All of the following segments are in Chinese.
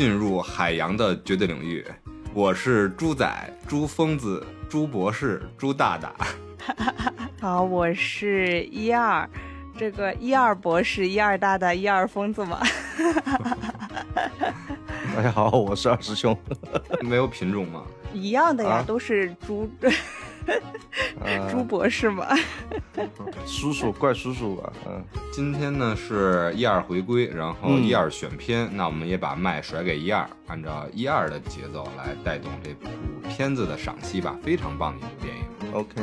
进入海洋的绝对领域。我是猪仔、猪疯子、猪博士、猪大大。好，我是一二，这个一二博士、一二大大、一二疯子嘛。大家好，我是二师兄。没有品种吗？一样的呀，都是猪。朱博士吗，叔叔怪叔叔吧。嗯，今天呢是一二回归，然后一二选片，那我们也把麦甩给一二，按照一二的节奏来带动这部片子的赏析吧。非常棒的一部电影。OK。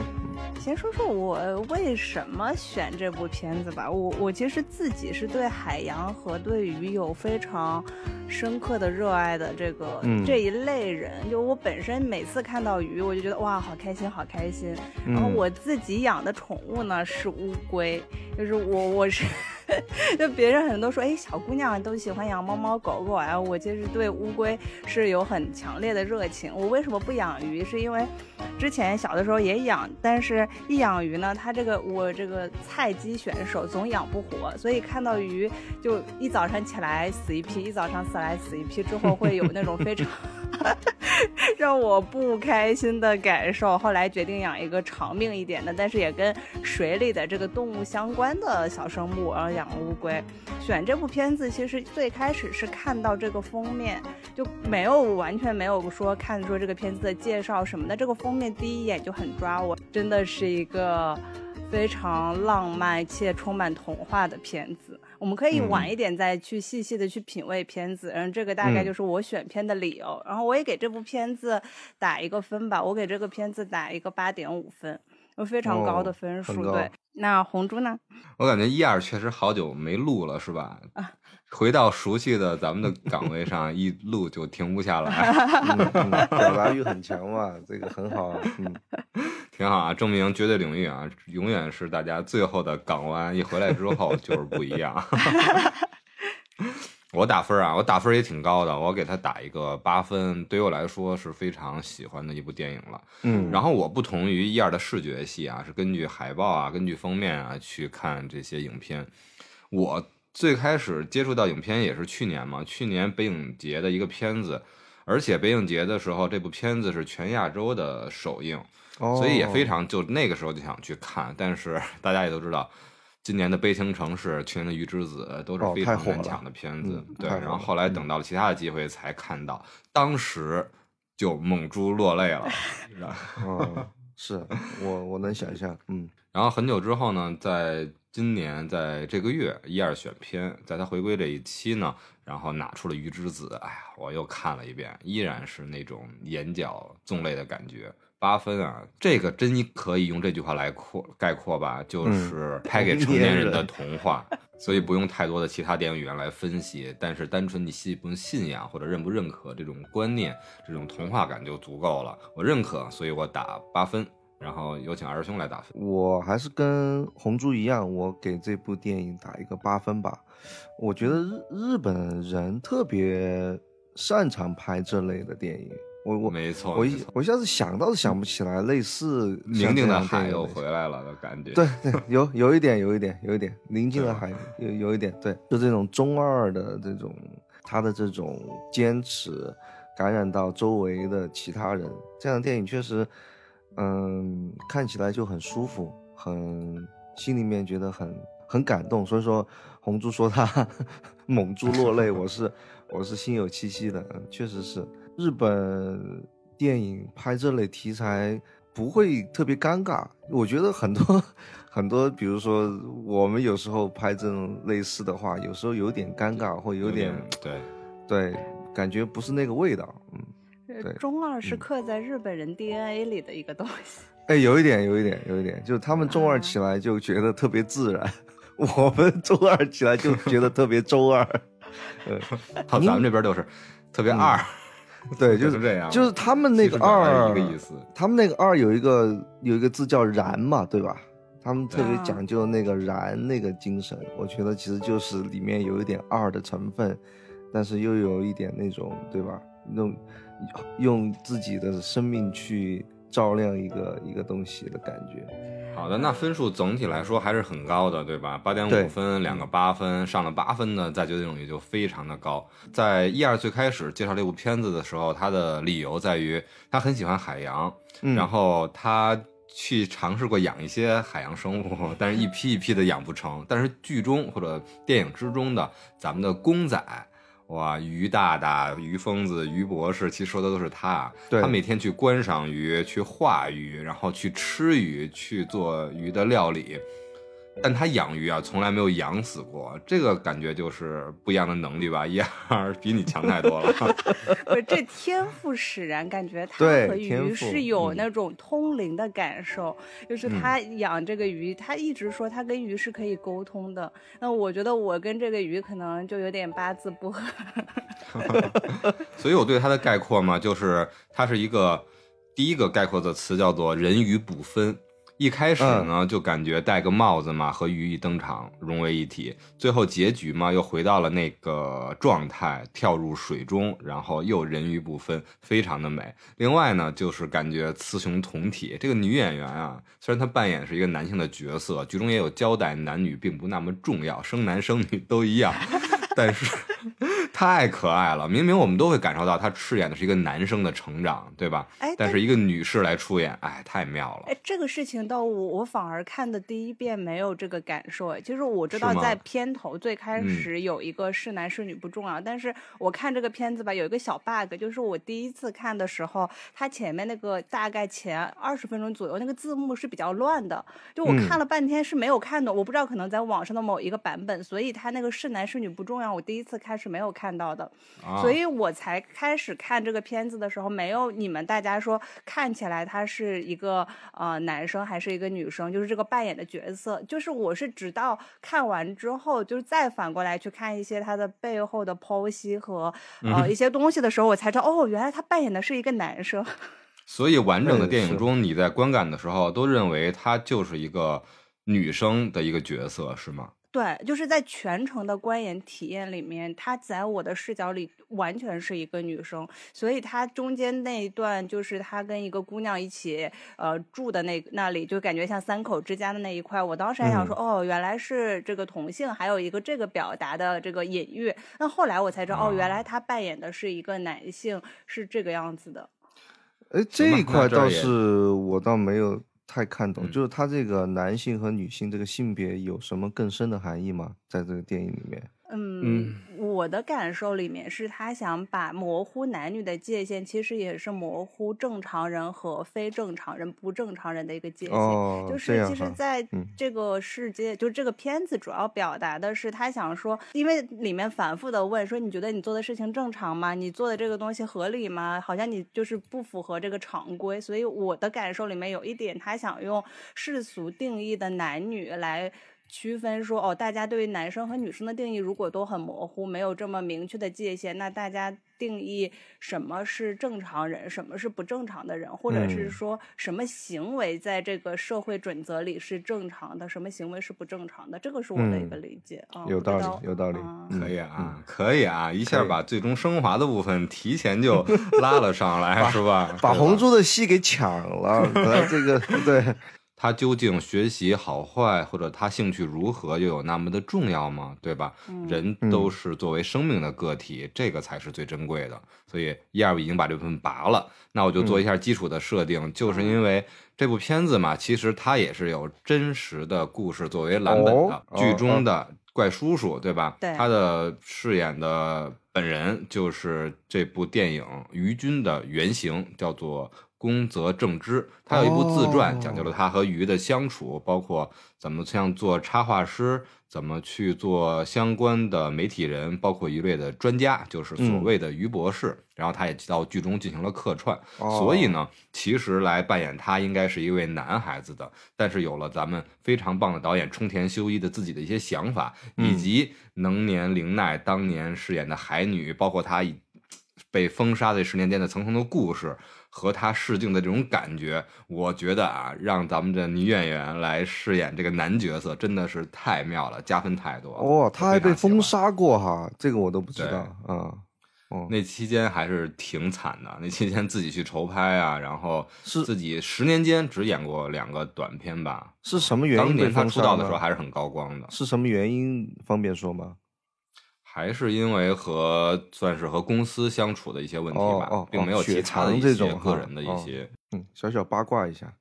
先说说我为什么选这部片子吧。我我其实自己是对海洋和对鱼有非常深刻的热爱的这个这一类人。就我本身每次看到鱼，我就觉得哇，好开心，好开心。然后我自己养的宠物呢是乌龟，就是我 我是。就别人很多说，哎，小姑娘都喜欢养猫猫狗狗啊。我其实对乌龟是有很强烈的热情。我为什么不养鱼？是因为之前小的时候也养，但是一养鱼呢，它这个我这个菜鸡选手总养不活，所以看到鱼就一早上起来死一批，一早上死来死一批，之后会有那种非常。让我不开心的感受，后来决定养一个长命一点的，但是也跟水里的这个动物相关的小生物，然后养乌龟。选这部片子，其实最开始是看到这个封面，就没有完全没有说看说这个片子的介绍什么的，这个封面第一眼就很抓我，真的是一个非常浪漫且充满童话的片子。我们可以晚一点再去细细的去品味片子，然后这个大概就是我选片的理由。然后我也给这部片子打一个分吧，我给这个片子打一个八点五分，有非常高的分数。对，那红猪呢？我感觉一二确实好久没录了，是吧？啊。回到熟悉的咱们的岗位上，一录就停不下来，表达欲很 强嘛，这个很好，嗯，挺好啊，证明绝对领域啊，永远是大家最后的港湾，一回来之后就是不一样。我打分啊，我打分也挺高的，我给他打一个八分，对于我来说是非常喜欢的一部电影了。嗯，然后我不同于一二的视觉系啊，是根据海报啊，根据封面啊去看这些影片，我。最开始接触到影片也是去年嘛，去年北影节的一个片子，而且北影节的时候，这部片子是全亚洲的首映，所以也非常就那个时候就想去看。但是 大家也都知道，今年的《悲情城市》、去年的《鱼之子》都是非常难抢的片子，对。然后后来等到了其他的机会才看到，当时就猛猪落泪了。嗯，是我我能想象，嗯。然后很久之后呢，在。今年在这个月一二选片，在他回归这一期呢，然后拿出了《鱼之子》，哎呀，我又看了一遍，依然是那种眼角纵泪的感觉，八分啊！这个真可以用这句话来括概括吧，就是拍给成年人的童话，所以不用太多的其他电影语言来分析，但是单纯你信不信仰或者认不认可这种观念，这种童话感就足够了。我认可，所以我打八分。然后有请二师兄来打分。我还是跟红猪一样，我给这部电影打一个八分吧。我觉得日日本人特别擅长拍这类的电影。我我没错，我一我一下子想到是想不起来类似宁静的海又回来了的感觉。对对，有有一点，有一点，有一点宁静的海有有一点，对，就这种中二的这种他的这种坚持，感染到周围的其他人，这样的电影确实。嗯，看起来就很舒服，很心里面觉得很很感动，所以说红猪说他 猛猪落泪，我是我是心有戚戚的。嗯，确实是日本电影拍这类题材不会特别尴尬，我觉得很多很多，比如说我们有时候拍这种类似的话，有时候有点尴尬或有点对对，感觉不是那个味道，嗯。对中二是刻在日本人 DNA 里的一个东西。哎，有一点，有一点，有一点，就是他们中二起来就觉得特别自然，我们中二起来就觉得特别中二。呃，好，咱们这边就是特别二。对，就是这样。就是他们那个二，一个意思。他们那个二有一个有一个字叫燃嘛，对吧？他们特别讲究那个燃那个精神，我觉得其实就是里面有一点二的成分，但是又有一点那种，对吧？用。用自己的生命去照亮一个一个东西的感觉，好的，那分数总体来说还是很高的，对吧？八点五分，两个八分，上了八分的，在绝对领域就非常的高。在一二最开始介绍这部片子的时候，他的理由在于他很喜欢海洋，然后他去尝试过养一些海洋生物，但是一批一批的养不成。但是剧中或者电影之中的咱们的公仔。哇，于大大、于疯子、于博士，其实说的都是他。他每天去观赏鱼，去画鱼，然后去吃鱼，去做鱼的料理。但他养鱼啊，从来没有养死过，这个感觉就是不一样的能力吧？一二比你强太多了。不是，这天赋使然，感觉他和鱼是有那种通灵的感受。就是他养这个鱼，他一直说他跟鱼是可以沟通的。那我觉得我跟这个鱼可能就有点八字不合。所以我对他的概括嘛，就是他是一个第一个概括的词叫做人鱼不分。一开始呢，就感觉戴个帽子嘛，和鱼一登场融为一体。最后结局嘛，又回到了那个状态，跳入水中，然后又人鱼不分，非常的美。另外呢，就是感觉雌雄同体。这个女演员啊，虽然她扮演是一个男性的角色，剧中也有交代，男女并不那么重要，生男生女都一样。但是 太可爱了，明明我们都会感受到他饰演的是一个男生的成长，对吧？哎，但是一个女士来出演，哎，太妙了。哎，这个事情到我我反而看的第一遍没有这个感受。哎，其实我知道在片头最开始有一个是男是女不重要，但是我看这个片子吧，有一个小 bug，就是我第一次看的时候，它前面那个大概前二十分钟左右那个字幕是比较乱的，就我看了半天是没有看懂。我不知道可能在网上的某一个版本，所以它那个是男是女不重要。我第一次看是没有看到的，所以我才开始看这个片子的时候，没有你们大家说看起来他是一个呃男生还是一个女生，就是这个扮演的角色，就是我是直到看完之后，就是再反过来去看一些他的背后的剖析和呃一些东西的时候，我才知道哦，原来他扮演的是一个男生。所以完整的电影中，你在观感的时候都认为他就是一个女生的一个角色，是吗？对，就是在全程的观演体验里面，她在我的视角里完全是一个女生，所以她中间那一段就是她跟一个姑娘一起呃住的那那里，就感觉像三口之家的那一块。我当时还想说，哦，原来是这个同性，还有一个这个表达的这个隐喻。那后来我才知道，哦，原来他扮演的是一个男性，是这个样子的。哎，这一块倒是我倒没有。太看懂，就是他这个男性和女性这个性别有什么更深的含义吗？在这个电影里面？嗯，我的感受里面是他想把模糊男女的界限，其实也是模糊正常人和非正常人、不正常人的一个界限。哦，就是其实在这个世界，就这个片子主要表达的是他想说，因为里面反复的问说，你觉得你做的事情正常吗？你做的这个东西合理吗？好像你就是不符合这个常规。所以我的感受里面有一点，他想用世俗定义的男女来。区分说哦，大家对于男生和女生的定义如果都很模糊，没有这么明确的界限，那大家定义什么是正常人，什么是不正常的人，或者是说什么行为在这个社会准则里是正常的，什么行为是不正常的，这个是我的一个理解啊。有道理，有道理，可以啊，可以啊，一下把最终升华的部分提前就拉了上来，是吧？把红猪的戏给抢了，这个对。他究竟学习好坏，或者他兴趣如何，又有那么的重要吗？对吧？人都是作为生命的个体，这个才是最珍贵的。所以一二已经把这部分拔了，那我就做一下基础的设定，就是因为这部片子嘛，其实它也是有真实的故事作为蓝本的。剧中的怪叔叔，对吧？对。他的饰演的本人就是这部电影于军的原型，叫做。宫泽正之，他有一部自传，讲究了他和鱼的相处，包括怎么像做插画师，怎么去做相关的媒体人，包括一类的专家，就是所谓的鱼博士。然后他也到剧中进行了客串，所以呢，其实来扮演他应该是一位男孩子的，但是有了咱们非常棒的导演冲田修一的自己的一些想法，以及能年玲奈当年饰演的海女，包括他被封杀的十年间的层层的故事。和他试镜的这种感觉，我觉得啊，让咱们的女演员来饰演这个男角色真的是太妙了，加分太多。哦，他还被封杀过哈，这个我都不知道啊。哦那期间还是挺惨的。那期间自己去筹拍啊，然后是自己十年间只演过两个短片吧。是什么原因？当年他出道的时候还是很高光的。是什么原因？方便说吗？还是因为和算是和公司相处的一些问题吧，并没有其他的一些个人的一些。嗯，小小八卦一下。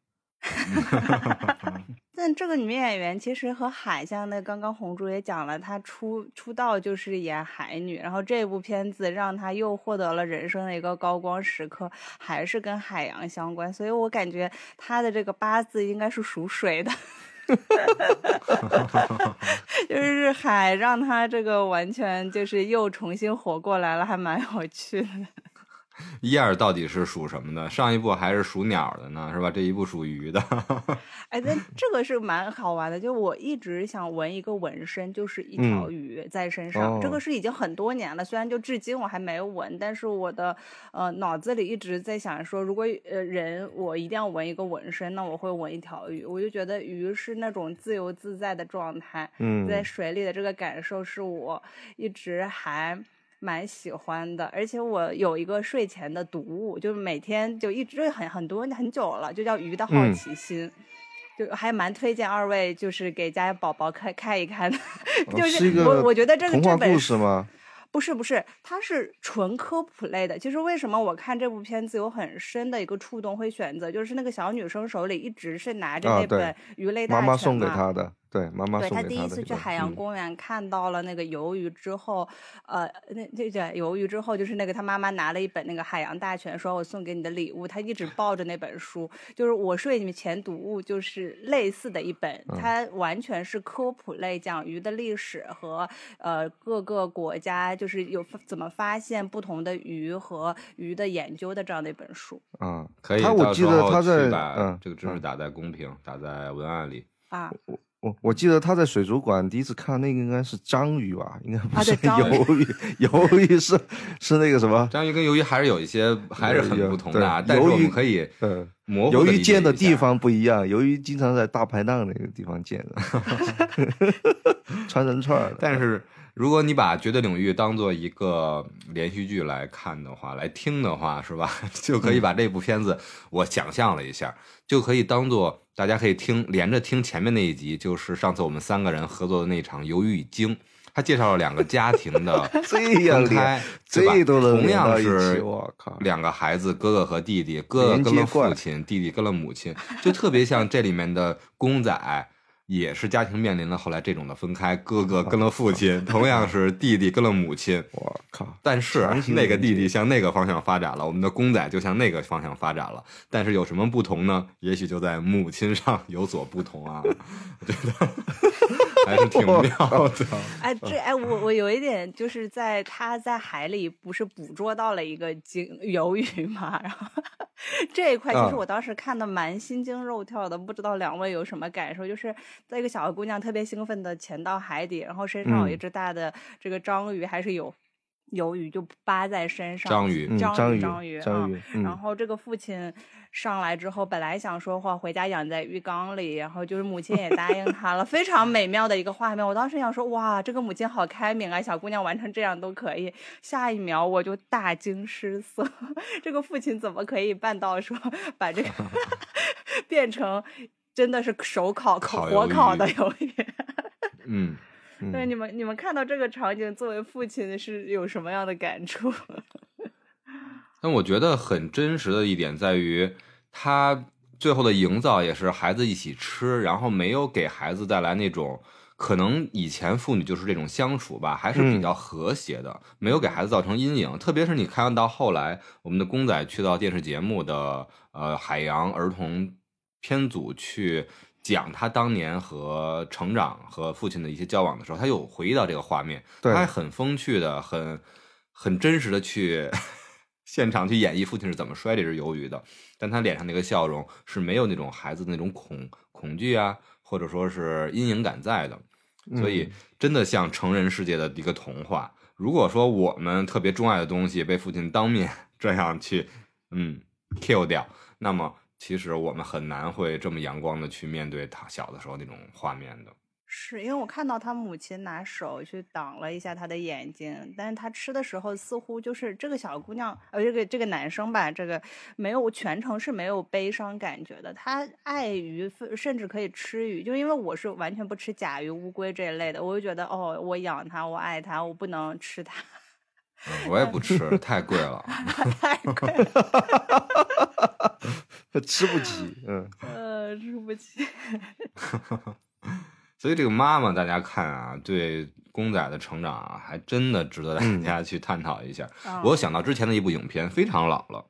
但这个女演员其实和海像那刚刚红珠也讲了，她出出道就是演海女，然后这部片子让她又获得了人生的一个高光时刻，还是跟海洋相关，所以我感觉她的这个八字应该是属水的，哈哈哈就是海让他这个完全就是又重新活过来了，还蛮有趣的。一二到底是属什么的？上一部还是属鸟的呢，是吧？这一部属鱼的。哎，那这个是蛮好玩的。就我一直想纹一个纹身，就是一条鱼在身上。这个是已经很多年了，虽然就至今我还没有纹，但是我的呃脑子里一直在想说，如果呃人我一定要纹一个纹身，那我会纹一条鱼。我就觉得鱼是那种自由自在的状态，在水里的这个感受是我一直还。蛮喜欢的，而且我有一个睡前的读物，就是每天就一直很很多很久了，就叫《鱼的好奇心》，就还蛮推荐二位就是给家宝宝看看一看的。就是我我觉得这个这本书吗？不是不是，它是纯科普类的。其实为什么我看这部片子有很深的一个触动，会选择就是那个小女生手里一直是拿着那本鱼类大全，妈妈送给她的。对，妈妈对他第一次去海洋公园看到了那个鱿鱼之后，呃，那那个鱿鱼之后就是那个他妈妈拿了一本那个海洋大全，说我送给你的礼物。他一直 抱着那本书，就是我睡你前读物，就是类似的一本，它完全是科普类，讲鱼的历史和呃各个国家就是有怎么发现不同的鱼和鱼的研究的这样的一本书。嗯，可以。他我记得他在嗯，这个知识打在公屏，打在文案里啊。我我记得他在水族馆第一次看那个应该是章鱼吧，应该不是鱿鱼，鱿鱼是是那个什么？章鱼跟鱿鱼还是有一些还是很不同的，但是我们可以嗯，鱿鱼见的地方不一样，鱿鱼经常在大排档那个地方见的，穿人串的。但是如果你把绝对领域当做一个连续剧来看的话，来听的话，是吧？就可以把这部片子，我想象了一下，就可以当做。大家可以听连着听前面那一集，就是上次我们三个人合作的那场《鱿鱼与鲸》，他介绍了两个家庭的 分开，对吧？同样是两个孩子，哥哥和弟弟，哥哥跟了父亲，弟弟跟了母亲，就特别像这里面的公仔。也是家庭面临了后来这种的分开，哥哥跟了父亲，同样是弟弟跟了母亲。我靠！但是那个弟弟向那个方向发展了，我们的公仔就向那个方向发展了。但是有什么不同呢？也许就在母亲上有所不同啊。我觉得还是挺妙的。哎，这哎，我我有一点就是在他在海里不是捕捉到了一个鲸 鱿鱼嘛，然后这一块其实我当时看的蛮心惊肉跳的，不知道两位有什么感受？就是。在一个小姑娘特别兴奋的潜到海底，然后身上有一只大的这个章鱼，还是有鱿鱼就扒在身上。章鱼，章鱼，章鱼，章鱼。然后这个父亲上来之后，本来想说话回家养在浴缸里，然后就是母亲也答应他了，非常美妙的一个画面。我当时想说，哇，这个母亲好开明啊，小姑娘玩成这样都可以。下一秒我就大惊失色，这个父亲怎么可以办到说把这个 变成？真的是手烤烤火烤的鱿鱼，嗯，对你们你们看到这个场景，作为父亲是有什么样的感触？但我觉得很真实的一点在于，他最后的营造也是孩子一起吃，然后没有给孩子带来那种可能以前父女就是这种相处吧，还是比较和谐的，没有给孩子造成阴影。特别是你看到后来，我们的公仔去到电视节目的呃海洋儿童。片组去讲他当年和成长和父亲的一些交往的时候，他有回忆到这个画面，他还很风趣的、很很真实的去 现场去演绎父亲是怎么摔这只鱿鱼的，但他脸上那个笑容是没有那种孩子的那种恐恐惧啊，或者说是阴影感在的，所以真的像成人世界的一个童话。如果说我们特别钟爱的东西被父亲当面 这样去嗯 kill 掉，那么。其实我们很难会这么阳光的去面对他小的时候那种画面的。是因为我看到他母亲拿手去挡了一下他的眼睛，但是他吃的时候似乎就是这个小姑娘，呃，这个这个男生吧，这个没有全程是没有悲伤感觉的。他爱鱼，甚至可以吃鱼，就因为我是完全不吃甲鱼、乌龟这一类的，我就觉得哦，我养它，我爱它，我不能吃它。我也不吃，太贵了，太贵了，吃不起，嗯，呃，吃不起。所以这个妈妈，大家看啊，对公仔的成长啊，还真的值得大家去探讨一下。我想到之前的一部影片，非常老了，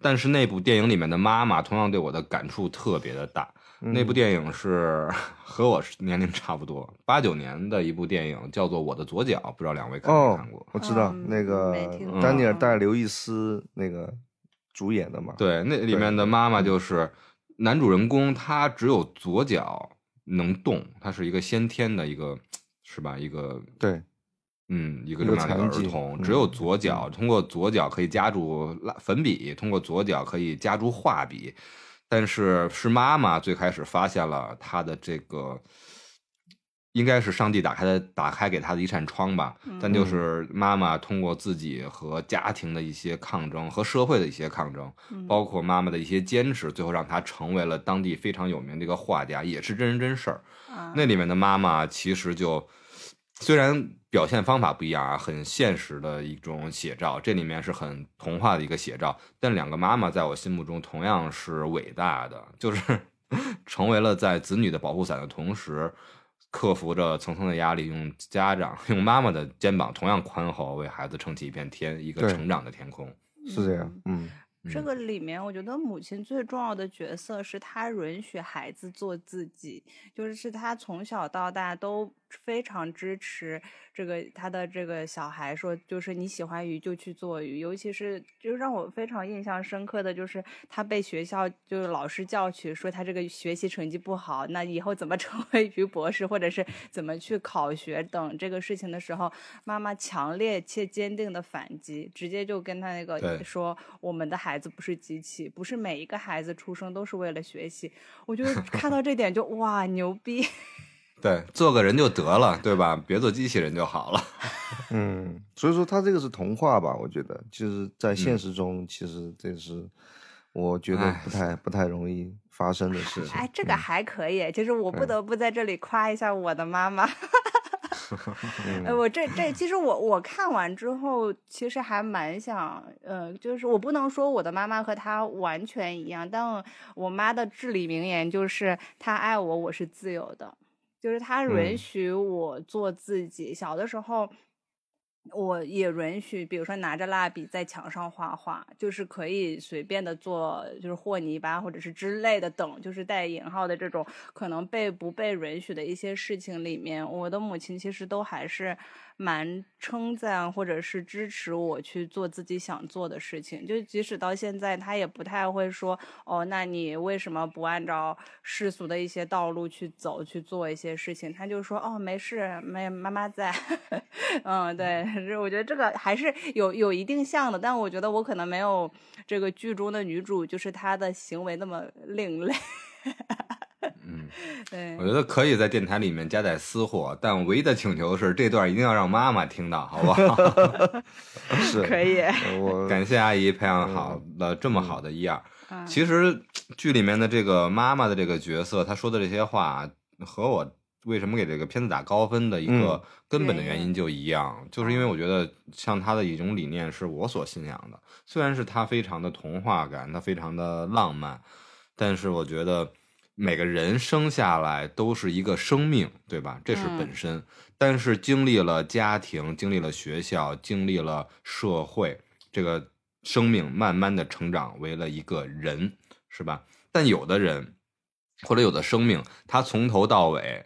但是那部电影里面的妈妈，同样对我的感触特别的大。那部电影是 和我年龄差不多，八九年的一部电影，叫做《我的左脚》，不知道两位看没看过？我知道那个丹尼尔戴刘易斯那个主演的嘛。对，那里面的妈妈就是男主人公，他只有左脚。能动，他是一个先天的一个，是吧？一个对，嗯，一个这样的儿童，只有左脚，通过左脚可以夹住粉笔，通过左脚可以夹住画笔，但是是妈妈最开始发现了他的这个。应该是上帝打开的，打开给他的一扇窗吧。但就是妈妈通过自己和家庭的一些抗争，和社会的一些抗争，包括妈妈的一些坚持，最后让他成为了当地非常有名的一个画家，也是真人真事儿。那里面的妈妈其实就虽然表现方法不一样啊，很现实的一种写照，这里面是很童话的一个写照。但两个妈妈在我心目中同样是伟大的，就是 成为了在子女的保护伞的同时。克服着层层的压力，用家长、用妈妈的肩膀同样宽厚，为孩子撑起一片天，一个成长的天空，是这样。嗯，这个里面，我觉得母亲最重要的角色是她允许孩子做自己，就是是她从小到大都非常支持。这个他的这个小孩说，就是你喜欢鱼就去做鱼，尤其是就让我非常印象深刻的就是他被学校就是老师叫去说他这个学习成绩不好，那以后怎么成为鱼博士，或者是怎么去考学等这个事情的时候，妈妈强烈且坚定的反击，直接就跟他那个说，我们的孩子不是机器，不是每一个孩子出生都是为了学习。我就看到这点就哇牛逼。对，做个人就得了，对吧？别做机器人就好了。嗯，所以说他这个是童话吧？我觉得，其实，在现实中，其实这是我觉得不太不太容易发生的事情。哎，这个还可以。其实我不得不在这里夸一下我的妈妈。哎，我这这，其实我我看完之后，其实还蛮想，呃，就是我不能说我的妈妈和她完全一样，但我妈的至理名言就是“她爱我，我是自由的”。就是他允许我做自己。小的时候，我也允许，比如说拿着蜡笔在墙上画画，就是可以随便的做，就是和泥巴或者是之类的等，就是带引号的这种可能被不被允许的一些事情里面，我的母亲其实都还是。蛮称赞或者是支持我去做自己想做的事情，就即使到现在，他也不太会说哦，那你为什么不按照世俗的一些道路去走去做一些事情？他就说哦，没事，没妈妈在。嗯，对，我觉得这个还是有有一定像的，但我觉得我可能没有这个剧中的女主，就是她的行为那么另类。我觉得可以在电台里面夹带私货，但唯一的请求是这段一定要让妈妈听到，好不好？是，可以。我感谢阿姨培养好了这么好的一二。其实剧里面的这个妈妈的这个角色，她说的这些话，和我为什么给这个片子打高分的一个根本的原因就一样，就是因为我觉得像她的一种理念是我所信仰的。虽然是她非常的童话感，她非常的浪漫，但是我觉得。每个人生下来都是一个生命，对吧？这是本身。但是经历了家庭，经历了学校，经历了社会，这个生命慢慢的成长为了一个人，是吧？但有的人，或者有的生命，他从头到尾，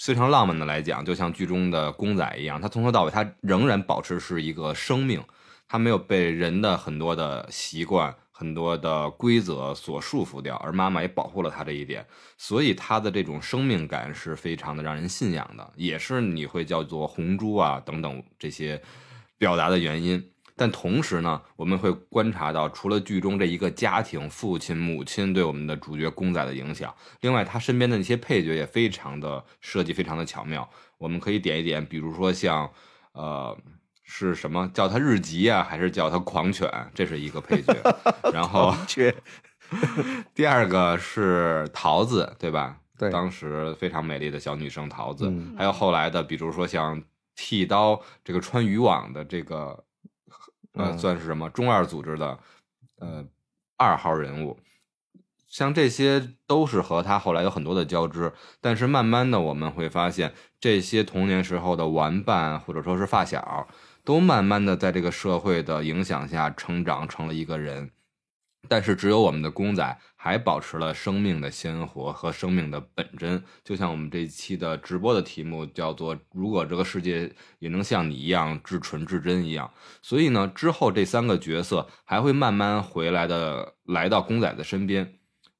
非常浪漫的来讲，就像剧中的公仔一样，他从头到尾，他仍然保持是一个生命，他没有被人的很多的习惯。很多的规则所束缚掉，而妈妈也保护了他这一点，所以他的这种生命感是非常的让人信仰的，也是你会叫做红珠啊等等这些表达的原因。但同时呢，我们会观察到，除了剧中这一个家庭，父亲、母亲对我们的主角公仔的影响，另外他身边的那些配角也非常的设计，非常的巧妙。我们可以点一点，比如说像，呃，是什么叫他日吉啊，还是叫他狂犬？这是一个配角。然后，第二个是桃子，对吧？对，当时非常美丽的小女生桃子。还有后来的，比如说像剃刀这个穿渔网的这个。呃，算是什么中二组织的，呃，二号人物，像这些都是和他后来有很多的交织，但是慢慢的我们会发现，这些童年时候的玩伴或者说是发小，都慢慢的在这个社会的影响下成长成了一个人。但是只有我们的公仔还保持了生命的鲜活和生命的本真，就像我们这一期的直播的题目叫做“如果这个世界也能像你一样至纯至真一样”。所以呢，之后这三个角色还会慢慢回来的，来到公仔的身边。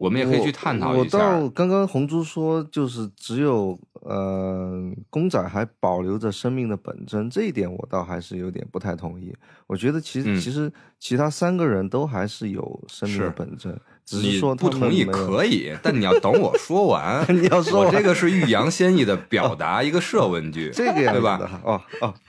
我们也可以去探讨一下。我到刚刚红珠说，就是只有呃公仔还保留着生命的本真，这一点我倒还是有点不太同意。我觉得其实其实其他三个人都还是有生命的本真，只是说不同意可以，但你要等我说完。你要说我这个是欲扬先抑的表达，一个设问句，这个样对吧？哦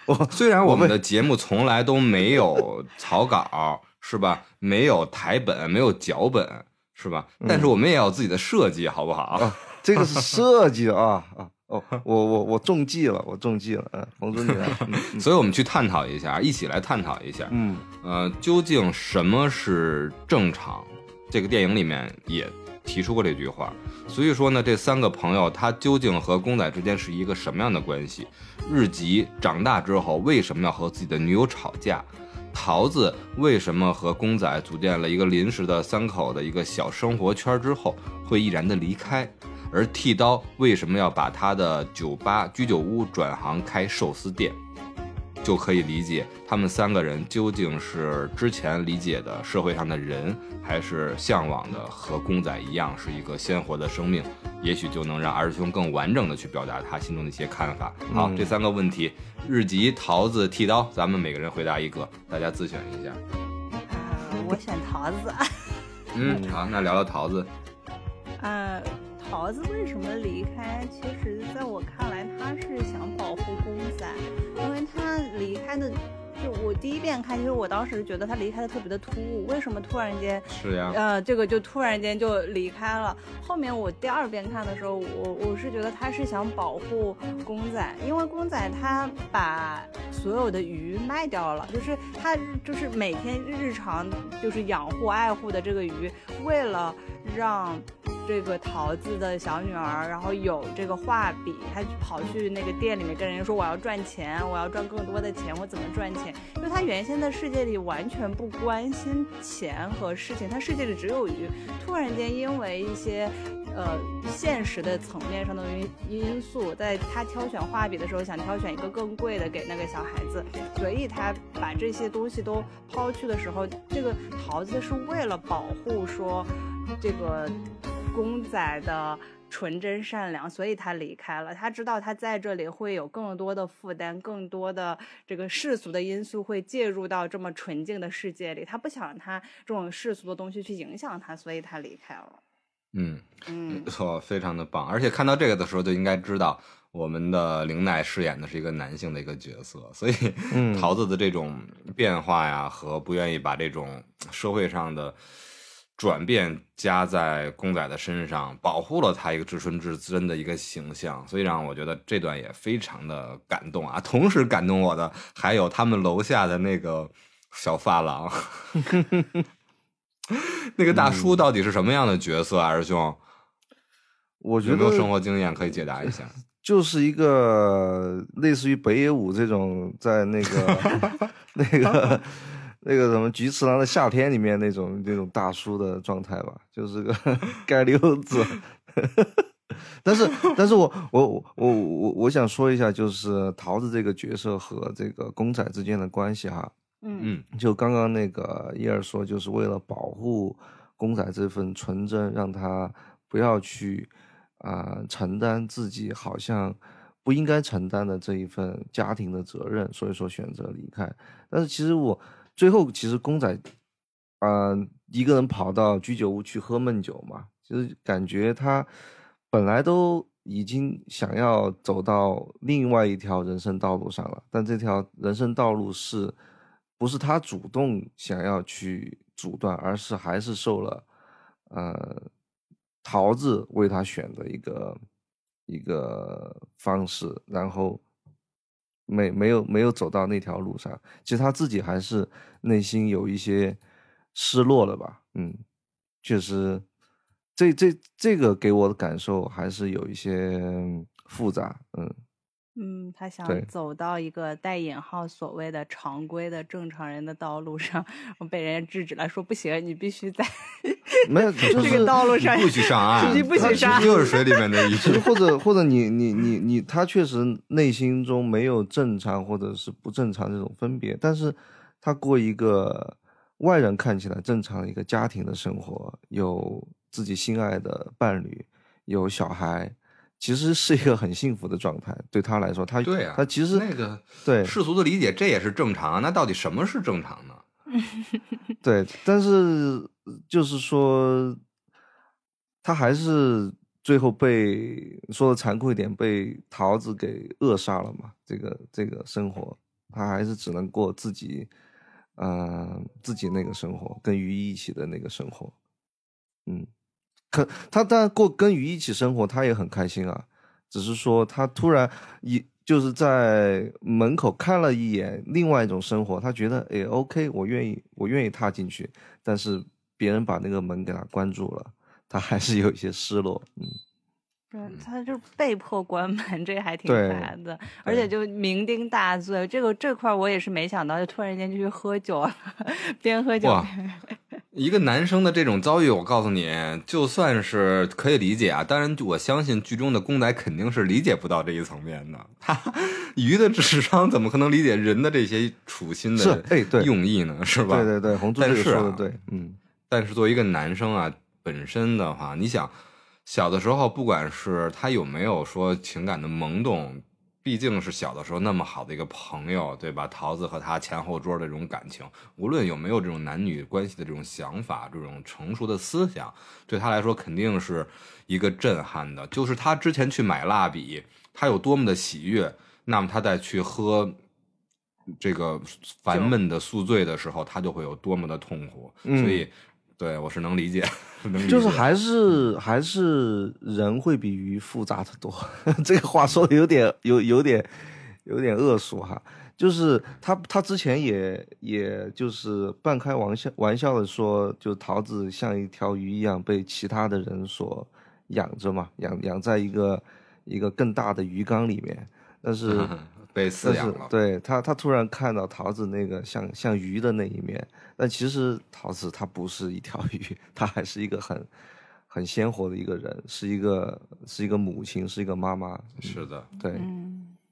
哦，虽然我们的节目从来都没有草稿，是吧？没有台本，没有脚本。是吧？但是我们也有自己的设计，好不好？这个是设计啊啊哦！我我我中计了，我中计了。嗯，冯总你来，所以我们去探讨一下，一起来探讨一下。嗯呃，究竟什么是正常？这个电影里面也提出过这句话。所以说呢，这三个朋友他究竟和公仔之间是一个什么样的关系？日吉长大之后为什么要和自己的女友吵架？桃子为什么和公仔组建了一个临时的三口的一个小生活圈之后会毅然的离开？而剃刀为什么要把他的酒吧居酒屋转行开寿司店？就可以理解他们三个人究竟是之前理解的社会上的人，还是向往的和公仔一样是一个鲜活的生命？也许就能让二师兄更完整的去表达他心中的一些看法。好，这三个问题，日吉、桃子、剃刀，咱们每个人回答一个，大家自选一下。我选桃子。嗯，好，那聊聊桃子。呃，桃子为什么离开？其实在我看来，他是想保护公仔，离开的。就我第一遍看，其实我当时觉得他离开的特别的突兀，为什么突然间是呀？呃，这个就突然间就离开了。后面我第二遍看的时候，我我是觉得他是想保护公仔，因为公仔他把所有的鱼卖掉了，就是他就是每天日常就是养护爱护的这个鱼，为了让。这个桃子的小女儿，然后有这个画笔，她跑去那个店里面跟人家说：“我要赚钱，我要赚更多的钱，我怎么赚钱？”因为她原先的世界里完全不关心钱和事情，她世界里只有鱼。突然间，因为一些呃现实的层面上的因因素，在她挑选画笔的时候，想挑选一个更贵的给那个小孩子，所以她把这些东西都抛去的时候，这个桃子是为了保护说这个。公仔的纯真善良，所以他离开了。他知道他在这里会有更多的负担，更多的这个世俗的因素会介入到这么纯净的世界里。他不想他这种世俗的东西去影响他，所以他离开了。嗯嗯，错，非常的棒。而且看到这个的时候，就应该知道我们的玲奈饰演的是一个男性的一个角色，所以桃子的这种变化呀，和不愿意把这种社会上的。转变加在公仔的身上，保护了他一个至纯至真的一个形象，所以让我觉得这段也非常的感动啊。同时感动我的还有他们楼下的那个小发廊，那个大叔到底是什么样的角色？二师兄，我觉得有没有生活经验可以解答一下？就是一个类似于北野武这种在那个 那个。那个什么《菊次郎的夏天》里面那种那种大叔的状态吧，就是个 街溜子。但是，但是我我我我我我想说一下，就是桃子这个角色和这个公仔之间的关系哈。嗯嗯，就刚刚那个伊尔说，就是为了保护公仔这份纯真，让他不要去啊承担自己好像不应该承担的这一份家庭的责任，所以说选择离开。但是其实我。最后其实公仔，嗯，一个人跑到居酒屋去喝闷酒嘛，就是感觉他本来都已经想要走到另外一条人生道路上了，但这条人生道路是不是他主动想要去阻断，而是还是受了，呃，桃子为他选的一个一个方式，然后。没没有没有走到那条路上，其实他自己还是内心有一些失落了吧？嗯，确实，这这这个给我的感受还是有一些复杂，嗯。嗯，他想走到一个带引号所谓的常规的正常人的道路上，被人家制止了，说不行，你必须在 没有 这个道路上不许上 岸，你不许上，岸，又是水里面的一只，或者或者你你你你，他确实内心中没有正常或者是不正常这种分别，但是他过一个外人看起来正常的一个家庭的生活，有自己心爱的伴侣，有小孩。其实是一个很幸福的状态，对他来说，他对啊，他其实那个对世俗的理解，这也是正常。那到底什么是正常呢？对，但是就是说，他还是最后被说的残酷一点，被桃子给扼杀了嘛。这个这个生活，他还是只能过自己，嗯，自己那个生活，跟鱼一起的那个生活，嗯。可他当然过跟鱼一起生活，他也很开心啊。只是说他突然一就是在门口看了一眼另外一种生活，他觉得哎，OK，我愿意，我愿意踏进去。但是别人把那个门给他关住了，他还是有一些失落。嗯。对，他就被迫关门，这还挺烦的，而且就酩酊大醉，这个这块我也是没想到，就突然间就去喝酒了，边喝酒边。一个男生的这种遭遇，我告诉你，就算是可以理解啊。当然，我相信剧中的公仔肯定是理解不到这一层面的。他鱼的智商怎么可能理解人的这些处心的用意呢？是吧？对对对，红猪说的对，嗯。但是作为一个男生啊，本身的话，你想。小的时候，不管是他有没有说情感的萌动，毕竟是小的时候那么好的一个朋友，对吧？桃子和他前后桌的这种感情，无论有没有这种男女关系的这种想法，这种成熟的思想，对他来说肯定是一个震撼的。就是他之前去买蜡笔，他有多么的喜悦，那么他再去喝这个烦闷的宿醉的时候，他就会有多么的痛苦。所以。对，我是能理解，就是还是还是人会比鱼复杂的多。这个话说的有点有有点有点恶俗哈。就是他他之前也也就是半开玩笑玩笑的说，就桃子像一条鱼一样被其他的人所养着嘛，养养在一个一个更大的鱼缸里面，但是。被饲养了，对他，他突然看到桃子那个像像鱼的那一面，但其实陶瓷它不是一条 鱼，它还是一个很很鲜活的一个人，是一个是一个母亲，是一个妈妈。是的，对，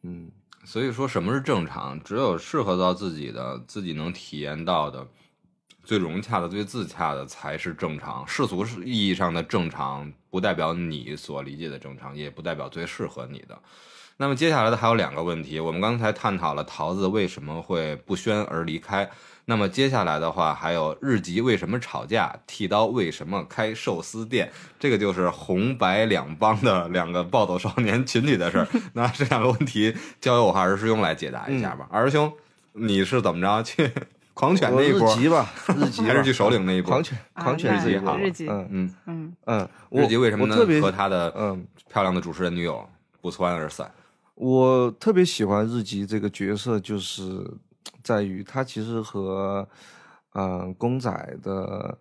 嗯，所以说什么是正常？只有适合到自己的，自己能体验到的，最融洽的、最自洽的才是正常。世俗意义上的正常，不代表你所理解的正常，也不代表最适合你的。那么接下来的还有两个问题，我们刚才探讨了桃子为什么会不宣而离开。那么接下来的话，还有日吉为什么吵架，剃刀为什么开寿司店，这个就是红白两帮的两个暴走少年群体的事儿。那这两个问题交由我和二师兄来解答一下吧。二师兄，你是怎么着去 狂犬那一波？日吉吧，日吉 还是去首领那一波？狂犬，狂犬日吉好。日吉，嗯嗯嗯嗯，日吉为什么呢？和他的嗯漂亮的主持人女友不欢而散？我特别喜欢日吉这个角色，就是在于他其实和嗯公仔的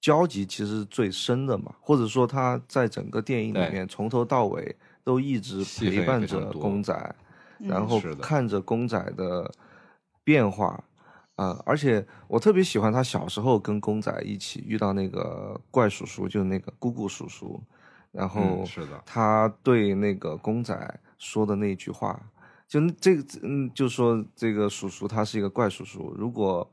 交集其实最深的嘛，或者说他在整个电影里面从头到尾都一直陪伴着公仔，然后看着公仔的变化啊，而且我特别喜欢他小时候跟公仔一起遇到那个怪叔叔，就是那个姑姑叔叔，然后是的，他对那个公仔。说的那句话，就这个，嗯，就说这个叔叔他是一个怪叔叔，如果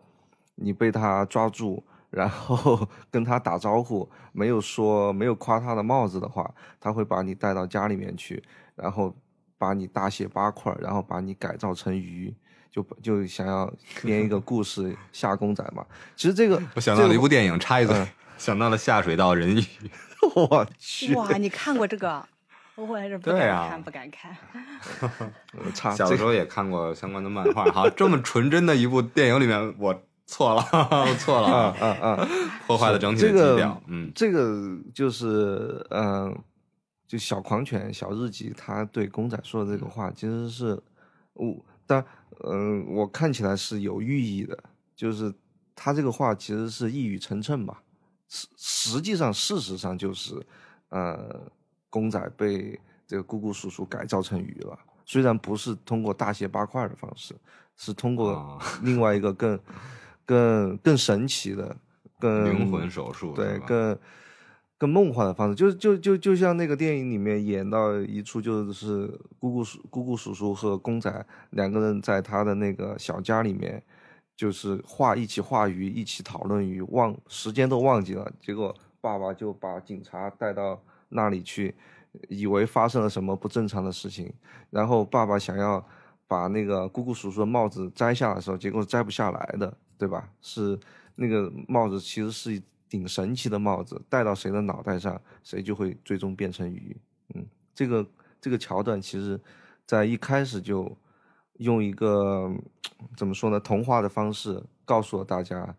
你被他抓住，然后 跟他打招呼，没有说没有夸他的帽子的话，他会把你带到家里面去，然后把你大卸八块，然后把你改造成鱼。就就想要编一个故事 吓公仔嘛。其实这个我想到了一部电影，插一嘴，想到了下水道人鱼。我去！哇，你看过这个？我还是不敢看，不敢看。我操 小时候也看过相关的漫画。哈，这么纯真的一部电影里面，我错了，我错了啊啊啊！破坏了整体的基调。嗯，这个就是嗯，就小狂犬小日记，他对公仔说的这个话，其实是我，但嗯，我看起来是有寓意的，就是他这个话其实是一语成谶吧。实实际上，事实上就是，呃。公仔被这个姑姑叔叔改造成鱼了，虽然不是通过大卸八块的方式，是通过另外一个更、更、更神奇的、更灵魂手术，对，更、更梦幻的方式。就、就、就、就像那个电影里面演到一处，就是姑姑叔、姑姑叔叔和公仔两个人在他的那个小家里面，就是画一起画鱼，一起讨论鱼，忘时间都忘记了。结果爸爸就把警察带到。那里去，以为发生了什么不正常的事情，然后爸爸想要把那个姑姑叔叔的帽子摘下来的时候，结果摘不下来的，对吧？是那个帽子其实是一顶神奇的帽子，戴到谁的脑袋上，谁就会最终变成鱼。嗯，这个这个桥段其实，在一开始就用一个怎么说呢，童话的方式告诉了大家，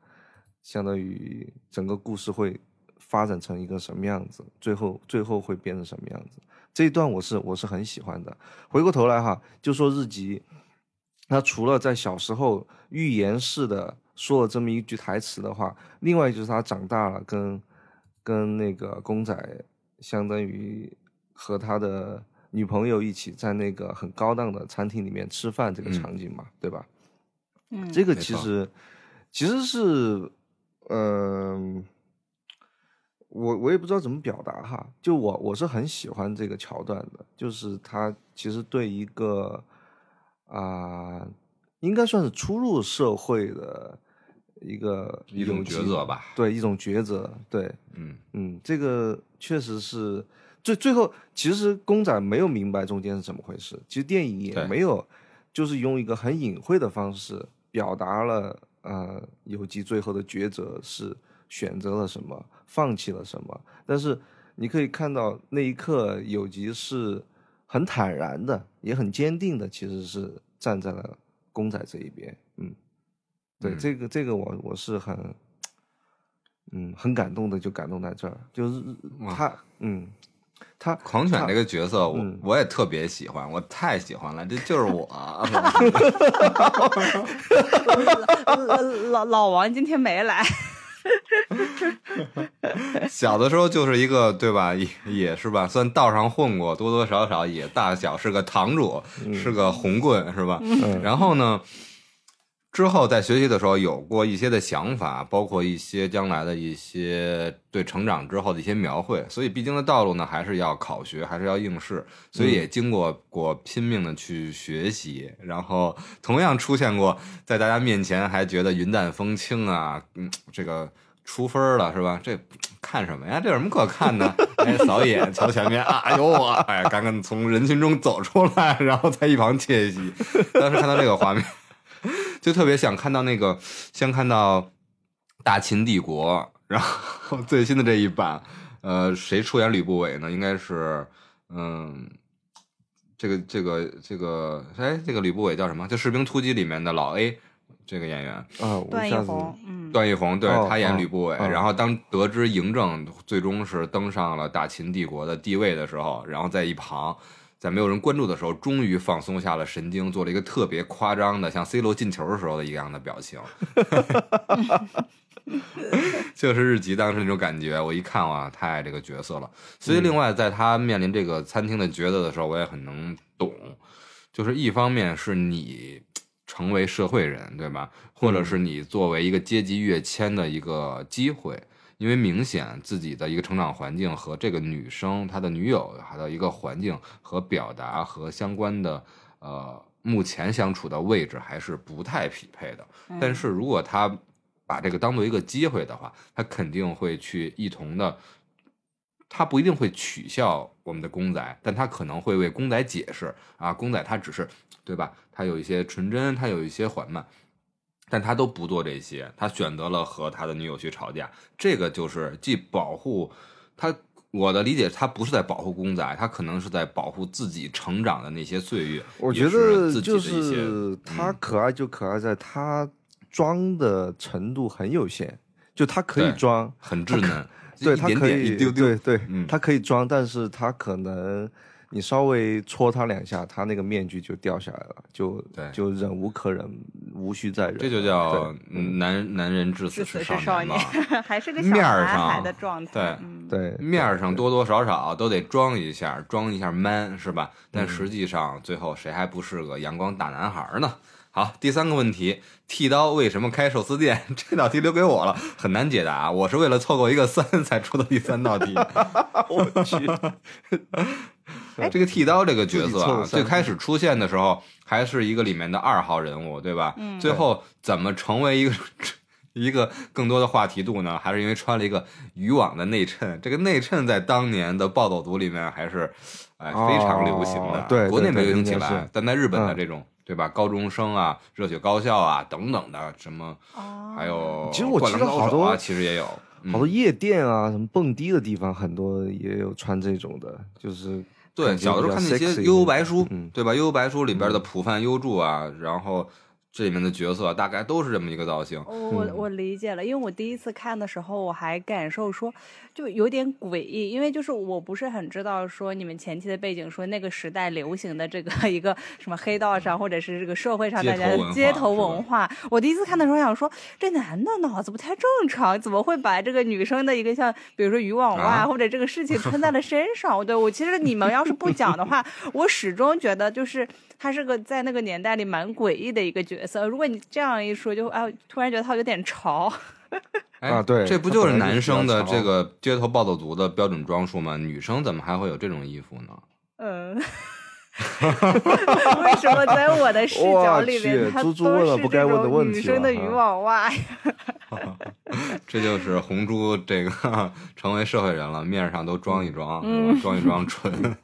相当于整个故事会。发展成一个什么样子，最后最后会变成什么样子？这一段我是我是很喜欢的。回过头来哈，就说日吉，他除了在小时候预言式的说了这么一句台词的话，另外就是他长大了，跟跟那个公仔，相当于和他的女朋友一起在那个很高档的餐厅里面吃饭这个场景嘛，对吧？嗯，这个其实其实是嗯。我我也不知道怎么表达哈，就我我是很喜欢这个桥段的，就是他其实对一个啊，应该算是初入社会的一个一种抉择吧，对一种抉择，对，嗯。嗯，这个确实是最最后其实公仔没有明白中间是怎么回事，其实电影也没有，就是用一个很隐晦的方式表达了呃有吉最后的抉择是。选择了什么，放弃了什么？但是你可以看到那一刻，有吉是很坦然的，也很坚定的，其实是站在了公仔这一边。嗯，对，这个这个我我是很，嗯，很感动的，就感动在这儿，就是他，嗯，他狂犬这个角色，我我也特别喜欢，我太喜欢了，这就是我。老老王今天没来。小的时候就是一个对吧，也也是吧，算道上混过，多多少少也大小是个堂主，是个红棍是吧？然后呢？之后在学习的时候有过一些的想法，包括一些将来的一些对成长之后的一些描绘。所以必经的道路呢，还是要考学，还是要应试。所以也经过过拼命的去学习，然后同样出现过在大家面前还觉得云淡风轻啊，嗯，这个出分了是吧？这看什么呀？这有什么可看的？哎，扫一眼，瞧前面啊，有我！哎，刚刚从人群中走出来，然后在一旁窃喜。当时看到这个画面。就特别想看到那个，先看到《大秦帝国》，然后最新的这一版，呃，谁出演吕不韦呢？应该是，嗯，这个这个这个，哎，这个吕不韦叫什么？就《士兵突击》里面的老 A 这个演员啊，段奕宏，嗯，段奕宏，对他演吕不韦。然后当得知嬴政最终是登上了大秦帝国的地位的时候，然后在一旁。在没有人关注的时候，终于放松下了神经，做了一个特别夸张的，像 C 罗进球的时候的一样的表情，就是日籍当时那种感觉。我一看哇，太爱这个角色了。所以，另外在他面临这个餐厅的抉择的时候，我也很能懂。就是一方面是你成为社会人，对吧？或者是你作为一个阶级跃迁的一个机会。因为明显自己的一个成长环境和这个女生她的女友还有一个环境和表达和相关的呃目前相处的位置还是不太匹配的。但是如果他把这个当做一个机会的话，他肯定会去一同的他不一定会取笑我们的公仔，但他可能会为公仔解释啊，公仔他只是对吧？他有一些纯真，他有一些缓慢，但他都不做这些，他选择了和他的女友去吵架，这个就是既保护他。我的理解，他不是在保护公仔，他可能是在保护自己成长的那些岁月。我觉得就是他可爱就可爱在他装的程度很有限，就他可以装很稚嫩，对他可以一丢丢，对对，他可以装，但是他可能。你稍微戳他两下，他那个面具就掉下来了，就就忍无可忍，无需再忍。这就叫男男人至死是少年嘛，还是个 面上的状态。对对，面上多多少少都得装一下，装一下 man 是吧？但实际上最后谁还不是个阳光大男孩呢？好，第三个问题，剃刀为什么开寿司店？这道题留给我了，很难解答。我是为了凑够一个三才出的第三道题。我去。这个剃刀这个角色啊，最开始出现的时候还是一个里面的二号人物，对吧？嗯。最后怎么成为一个 一个更多的话题度呢？还是因为穿了一个渔网的内衬？这个内衬在当年的暴走族里面还是哎非常流行的。对，国内没流行起来，但在日本的这种对吧？高中生啊，热血高校啊等等的什么，还有其实我记得好多其实也有好多夜店啊，什么蹦迪的地方，很多也有穿这种的，就是。对，小的时候看那些《悠悠白书》，对吧？《悠悠白书》里边的浦饭优助啊，然后。这里面的角色大概都是这么一个造型。我我理解了，因为我第一次看的时候，我还感受说就有点诡异，因为就是我不是很知道说你们前期的背景，说那个时代流行的这个一个什么黑道上或者是这个社会上大家的街头文化。我第一次看的时候想说，这男的脑子不太正常，怎么会把这个女生的一个像比如说渔网袜或者这个事情穿在了 身上？对我其实你们要是不讲的话，我始终觉得就是他是个在那个年代里蛮诡异的一个角。色，如果你这样一说，就哎，突然觉得他有点潮。啊，对，这不就是男生的这个街头暴走族的标准装束吗？女生怎么还会有这种衣服呢？嗯，为什么在我的视角里面，他都是这种女生的渔网袜呀？这就是红猪这个成为社会人了，面上都装一装，装一装纯。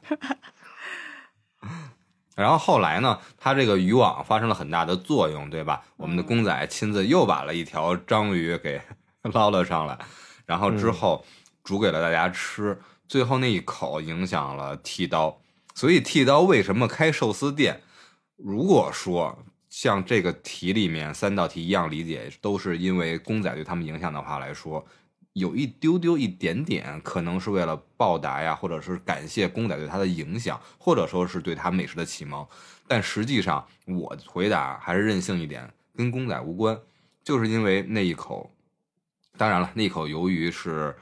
然后后来呢，它这个渔网发生了很大的作用，对吧？我们的公仔亲自又把了一条章鱼给 捞了上来，然后之后煮给了大家吃。最后那一口影响了剃刀，所以剃刀为什么开寿司店？如果说像这个题里面三道题一样理解，都是因为公仔对他们影响的话来说。有一丢丢一点点，可能是为了报答呀，或者是感谢公仔对他的影响，或者说是对他美食的启蒙。但实际上，我回答还是任性一点，跟公仔无关，就是因为那一口。当然了，那一口鱿鱼是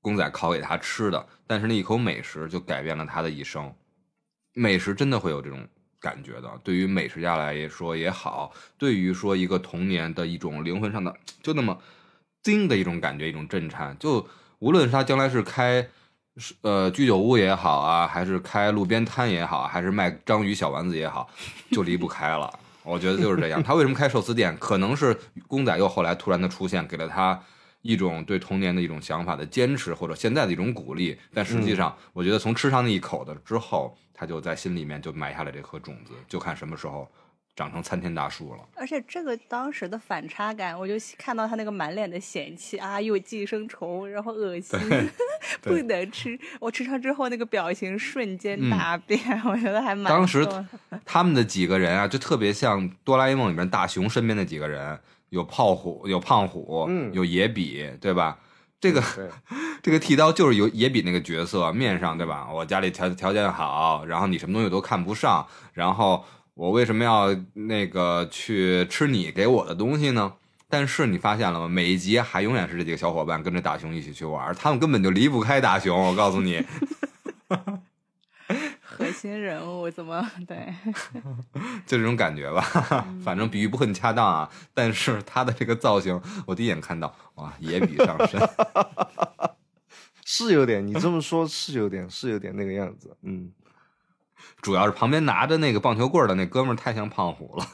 公仔烤给他吃的，但是那一口美食就改变了他的一生。美食真的会有这种感觉的，对于美食家来说也好，对于说一个童年的一种灵魂上的，就那么。惊的一种感觉，一种震颤。就无论是他将来是开，呃居酒屋也好啊，还是开路边摊也好，还是卖章鱼小丸子也好，就离不开了。我觉得就是这样。他为什么开寿司店？可能是公仔又后来突然的出现，给了他一种对童年的一种想法的坚持，或者现在的一种鼓励。但实际上，我觉得从吃上那一口的之后，他就在心里面就埋下了这颗种子，就看什么时候。长成参天大树了，而且这个当时的反差感，我就看到他那个满脸的嫌弃啊，又寄生虫，然后恶心，不能吃。我吃上之后，那个表情瞬间大变，我觉得还蛮。当时 他们的几个人啊，就特别像哆啦 A 梦里面大雄身边的几个人，有胖虎，有胖虎，有野比，对吧？这个 这个剃刀就是有野比那个角色面上，对吧？我家里条条件好，然后你什么东西都看不上，然后。我为什么要那个去吃你给我的东西呢？但是你发现了吗？每一集还永远是这几个小伙伴跟着大熊一起去玩，他们根本就离不开大熊。我告诉你，核心人物怎么对？就这种感觉吧。反正比喻不很恰当啊。但是他的这个造型，我第一眼看到，哇，野比上身，是有点。你这么说，是有点，是有点那个样子。嗯。主要是旁边拿着那个棒球棍的那哥们儿太像胖虎了。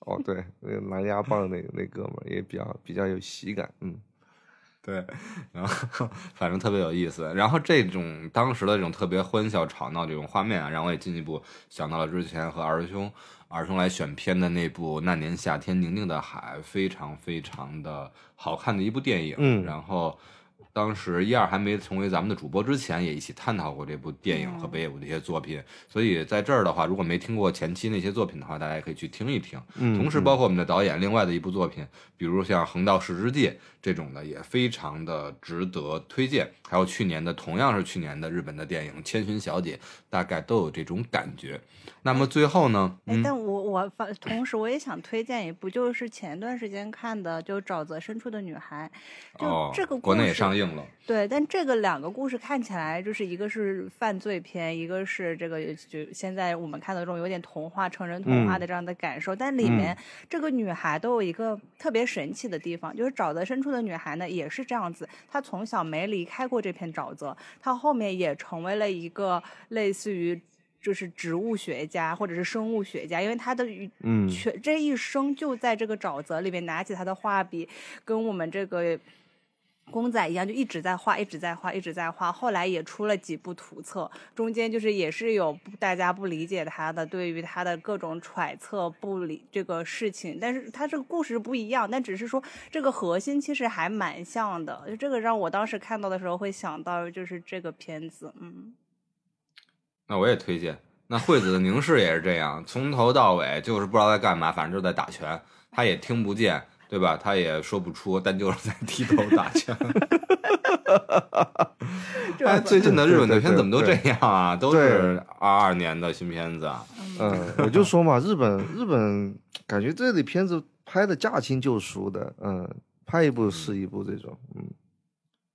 哦，对，那个拿压棒那那哥们儿也比较比较有喜感。嗯，对，然后反正特别有意思。然后这种当时的这种特别欢笑吵闹这种画面啊，让我也进一步想到了之前和二师兄二师兄来选片的那部《那年夏天宁静的海》，非常非常的好看的一部电影。嗯，然后。当时一二还没成为咱们的主播之前，也一起探讨过这部电影和北野武的一些作品。所以在这儿的话，如果没听过前期那些作品的话，大家也可以去听一听。同时，包括我们的导演另外的一部作品，比如像《横道世之介》这种的，也非常的值得推荐。还有去年的，同样是去年的日本的电影《千寻小姐》，大概都有这种感觉。那么最后呢？哎，但我我反同时我也想推荐一部，就是前段时间看的，就《沼泽深处的女孩》。就这个国内也上映了。对，但这个两个故事看起来，就是一个是犯罪片，一个是这个就现在我们看到这种有点童话、成人童话的这样的感受。但里面这个女孩都有一个特别神奇的地方，就是沼泽深处的女孩呢也是这样子，她从小没离开过这片沼泽，她后面也成为了一个类似于。就是植物学家或者是生物学家，因为他的全这一生就在这个沼泽里面，拿起他的画笔，跟我们这个公仔一样，就一直在画，一直在画，一直在画。后来也出了几部图册，中间就是也是有大家不理解他的，对于他的各种揣测不理这个事情。但是他这个故事不一样，但只是说这个核心其实还蛮像的。就这个让我当时看到的时候会想到，就是这个片子，嗯。那我也推荐。那惠子的凝视也是这样，从头到尾就是不知道在干嘛，反正就是在打拳。他也听不见，对吧？他也说不出，但就是在低头打拳。哎，最近的日本的片怎么都这样啊？都是二二年的新片子啊。嗯，我就说嘛，日本日本感觉这里片子拍的驾轻就熟的，嗯，拍一部是一部这种，嗯。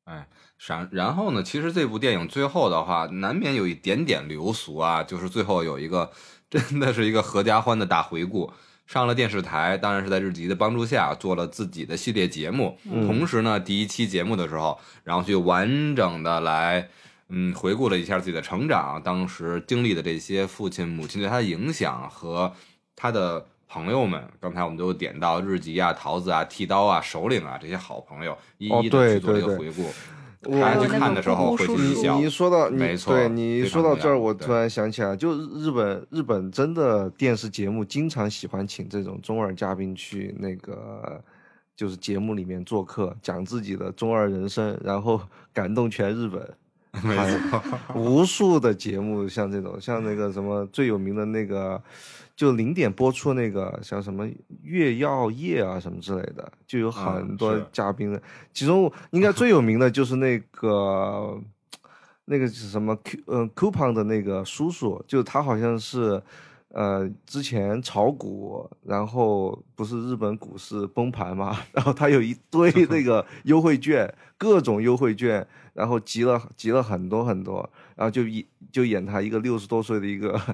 哎，然然后呢？其实这部电影最后的话，难免有一点点流俗啊，就是最后有一个真的是一个合家欢的大回顾，上了电视台，当然是在日籍的帮助下做了自己的系列节目。同时呢，第一期节目的时候，然后去完整的来嗯回顾了一下自己的成长，当时经历的这些父亲母亲对他的影响和他的。朋友们，刚才我们都点到日籍啊、桃子啊、剃刀啊、首领啊这些好朋友，一一的去做一个回顾。大家去看的时候会去想。你说到，没错，对你说到这儿，我突然想起来，就日本日本真的电视节目经常喜欢请这种中二嘉宾去那个就是节目里面做客，讲自己的中二人生，然后感动全日本。没错，无数的节目像这种，像那个什么最有名的那个。就零点播出那个像什么月曜夜啊什么之类的，就有很多嘉宾的，其中应该最有名的就是那个那个是什么 Q 嗯 Coupon 的那个叔叔，就他好像是呃之前炒股，然后不是日本股市崩盘嘛，然后他有一堆 那个优惠券，各种优惠券，然后集了集了很多很多，然后就演就演他一个六十多岁的一个。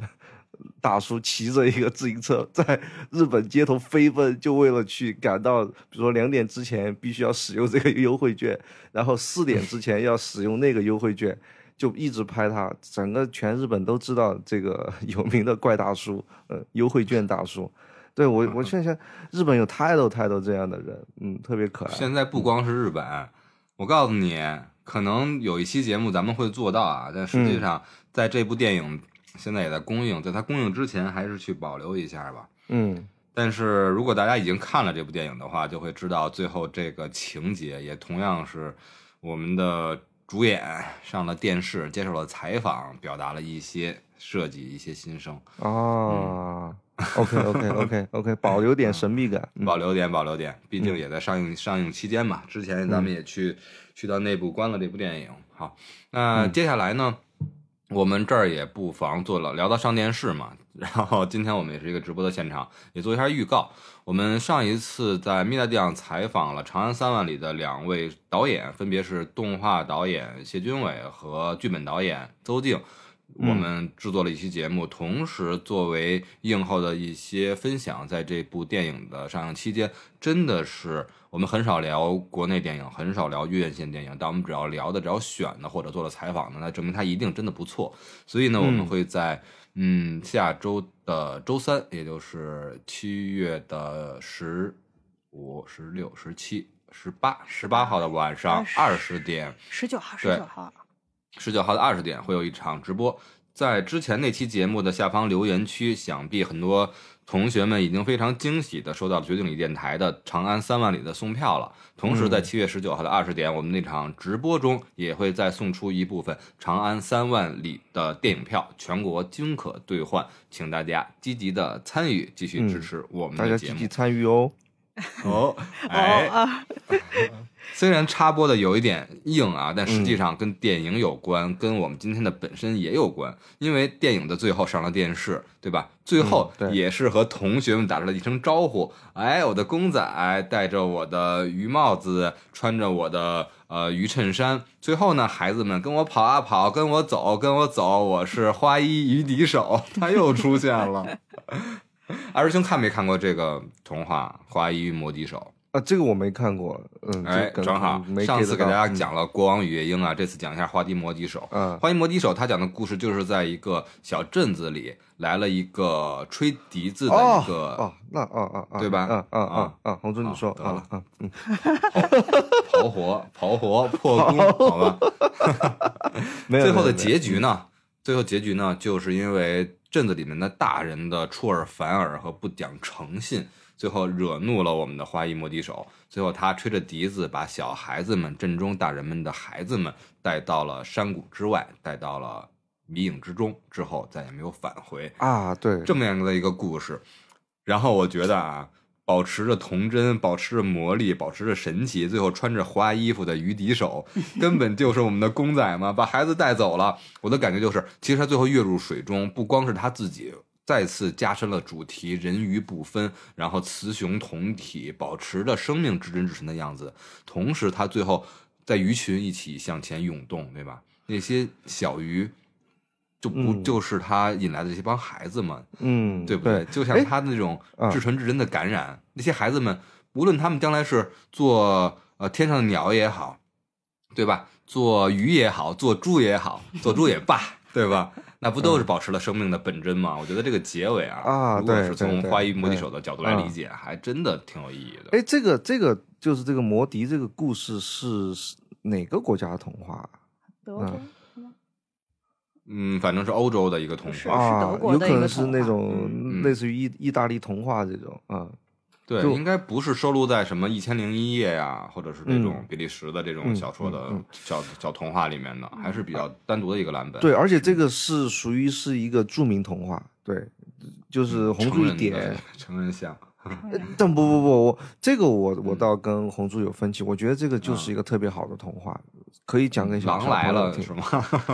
大叔骑着一个自行车在日本街头飞奔，就为了去赶到，比如说两点之前必须要使用这个优惠券，然后四点之前要使用那个优惠券，就一直拍他。整个全日本都知道这个 有名的怪大叔，呃，优惠券大叔。对我，我 现在日本有太多太多这样的人，嗯，特别可爱。现在不光是日本，我告诉你，可能有一期节目咱们会做到啊，但实际上在这部电影。现在也在公映，在它公映之前，还是去保留一下吧。嗯，但是如果大家已经看了这部电影的话，就会知道最后这个情节也同样是我们的主演上了电视，接受了采访，表达了一些设计一些心声。哦，OK OK OK OK，保留点神秘感，保留点保留点，毕竟也在上映上映期间嘛。之前咱们也去去到内部观了这部电影。好，那接下来呢？我们这儿也不妨做了聊到上电视嘛，然后今天我们也是一个直播的现场，也做一下预告。我们上一次在米大地上采访了《长安三万里》的两位导演，分别是动画导演谢军伟和剧本导演邹静。我们制作了一期节目，同时作为映后的一些分享，在这部电影的上映期间，真的是。我们很少聊国内电影，很少聊院线电影，但我们只要聊的、只要选的或者做了采访的，那证明它一定真的不错。所以呢，我们会在嗯下周的周三，也就是七月的十五、十六、十七十八十八号的晚上二十点，十九号十九号，十九号的二十点会有一场直播。在之前那期节目的下方留言区，想必很多同学们已经非常惊喜的收到了绝境里电台的《长安三万里》的送票了。同时，在七月十九号的二十点，我们那场直播中也会再送出一部分《长安三万里》的电影票，全国均可兑换，请大家积极的参与，继续支持我们的节目。大家积极参与哦。哦，哎，虽然插播的有一点硬啊，但实际上跟电影有关，跟我们今天的本身也有关。因为电影的最后上了电视，对吧？最后也是和同学们打了一声招呼。哎，我的公仔戴着我的鱼帽子，穿着我的呃鱼衬衫。最后呢，孩子们跟我跑啊跑，跟我走，跟我走。我是花衣鱼笛手，他又出现了。二师兄看没看过这个童话《花衣魔笛手》啊？这个我没看过。嗯，哎，正好上次给大家讲了《国王与夜莺》啊，这次讲一下《花笛魔笛手》。嗯，《花笛魔笛手》他讲的故事就是在一个小镇子里来了一个吹笛子的一个哦，那哦哦哦，对吧？嗯嗯嗯嗯，红珠你说好了，嗯嗯，刨活刨活破功，好吧？最后的结局呢？最后结局呢？就是因为。镇子里面的大人的出尔反尔和不讲诚信，最后惹怒了我们的花衣魔笛手。最后他吹着笛子，把小孩子们、镇中大人们的孩子们带到了山谷之外，带到了迷影之中，之后再也没有返回啊！对，这么样的一个故事。然后我觉得啊。保持着童真，保持着魔力，保持着神奇，最后穿着花衣服的鱼笛手，根本就是我们的公仔嘛，把孩子带走了。我的感觉就是，其实他最后跃入水中，不光是他自己再次加深了主题，人鱼不分，然后雌雄同体，保持着生命至真至纯的样子。同时，他最后在鱼群一起向前涌动，对吧？那些小鱼。就不就是他引来的这些帮孩子们，嗯，对不对？就像他那种至纯至真的感染，那些孩子们，无论他们将来是做呃天上的鸟也好，对吧？做鱼也好，做猪也好，做猪也罢，对吧？那不都是保持了生命的本真吗？我觉得这个结尾啊，啊，如果是从花衣魔笛手的角度来理解，还真的挺有意义的。哎，这个这个就是这个魔笛这个故事是哪个国家的童话？德国。嗯，反正是欧洲的一个童话啊，有可能是那种类似于意意大利童话这种啊。对，应该不是收录在什么《一千零一夜》呀，或者是这种比利时的这种小说的小小童话里面的，还是比较单独的一个蓝本。对，而且这个是属于是一个著名童话，对，就是红珠一点 成人像。但不不不，我这个我我倒跟红珠有分歧，我觉得这个就是一个特别好的童话，可以讲给小朋友听，是吗？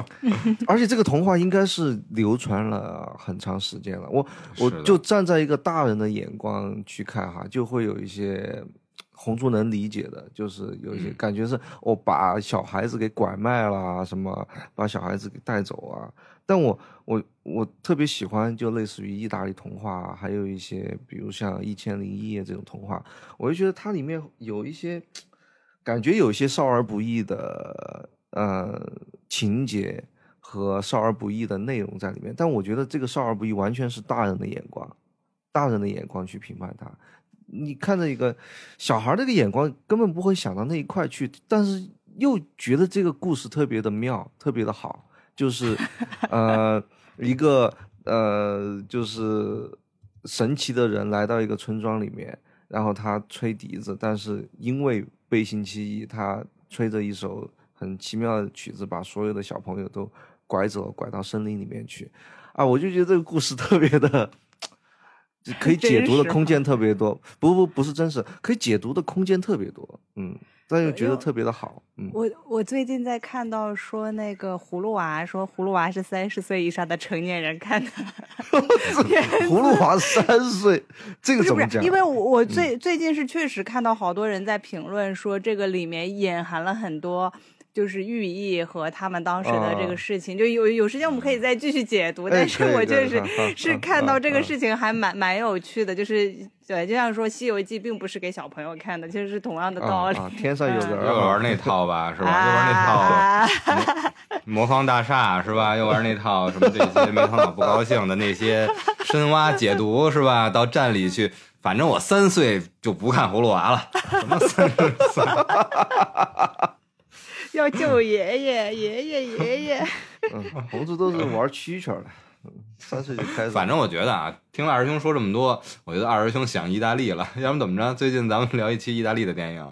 而且这个童话应该是流传了很长时间了，我我就站在一个大人的眼光去看哈，就会有一些红猪能理解的，就是有一些感觉是我把小孩子给拐卖了，什么把小孩子给带走啊。但我我我特别喜欢，就类似于意大利童话，还有一些比如像《一千零一夜》这种童话，我就觉得它里面有一些感觉，有些少儿不宜的呃情节和少儿不宜的内容在里面。但我觉得这个少儿不宜完全是大人的眼光，大人的眼光去评判它。你看着一个小孩那个眼光根本不会想到那一块去，但是又觉得这个故事特别的妙，特别的好。就是，呃，一个呃，就是神奇的人来到一个村庄里面，然后他吹笛子，但是因为背信弃义，他吹着一首很奇妙的曲子，把所有的小朋友都拐走，拐到森林里面去。啊，我就觉得这个故事特别的，可以解读的空间特别多。不不不是真实，可以解读的空间特别多。嗯。但又觉得特别的好，嗯，我我最近在看到说那个葫芦娃，说葫芦娃是三十岁以上的成年人看的，葫芦娃三岁，这个怎么讲？因为我我最最近是确实看到好多人在评论说这个里面隐含了很多。就是寓意和他们当时的这个事情，就有有时间我们可以再继续解读。但是我确实是看到这个事情还蛮蛮有趣的，就是对，就像说《西游记》并不是给小朋友看的，其实是同样的道理。天上有人，又玩那套吧，是吧？又玩那套 魔方大厦，是吧？又玩那套什么这些没头脑不高兴的那些深挖解读，是吧？到站里去。反正我三岁就不看葫芦娃了，什么三十岁？要救爷爷，爷爷，爷爷。嗯，猴子都是玩蛐蛐的，三岁就开始。反正我觉得啊，听了二师兄说这么多，我觉得二师兄想意大利了。要不怎么着？最近咱们聊一期意大利的电影，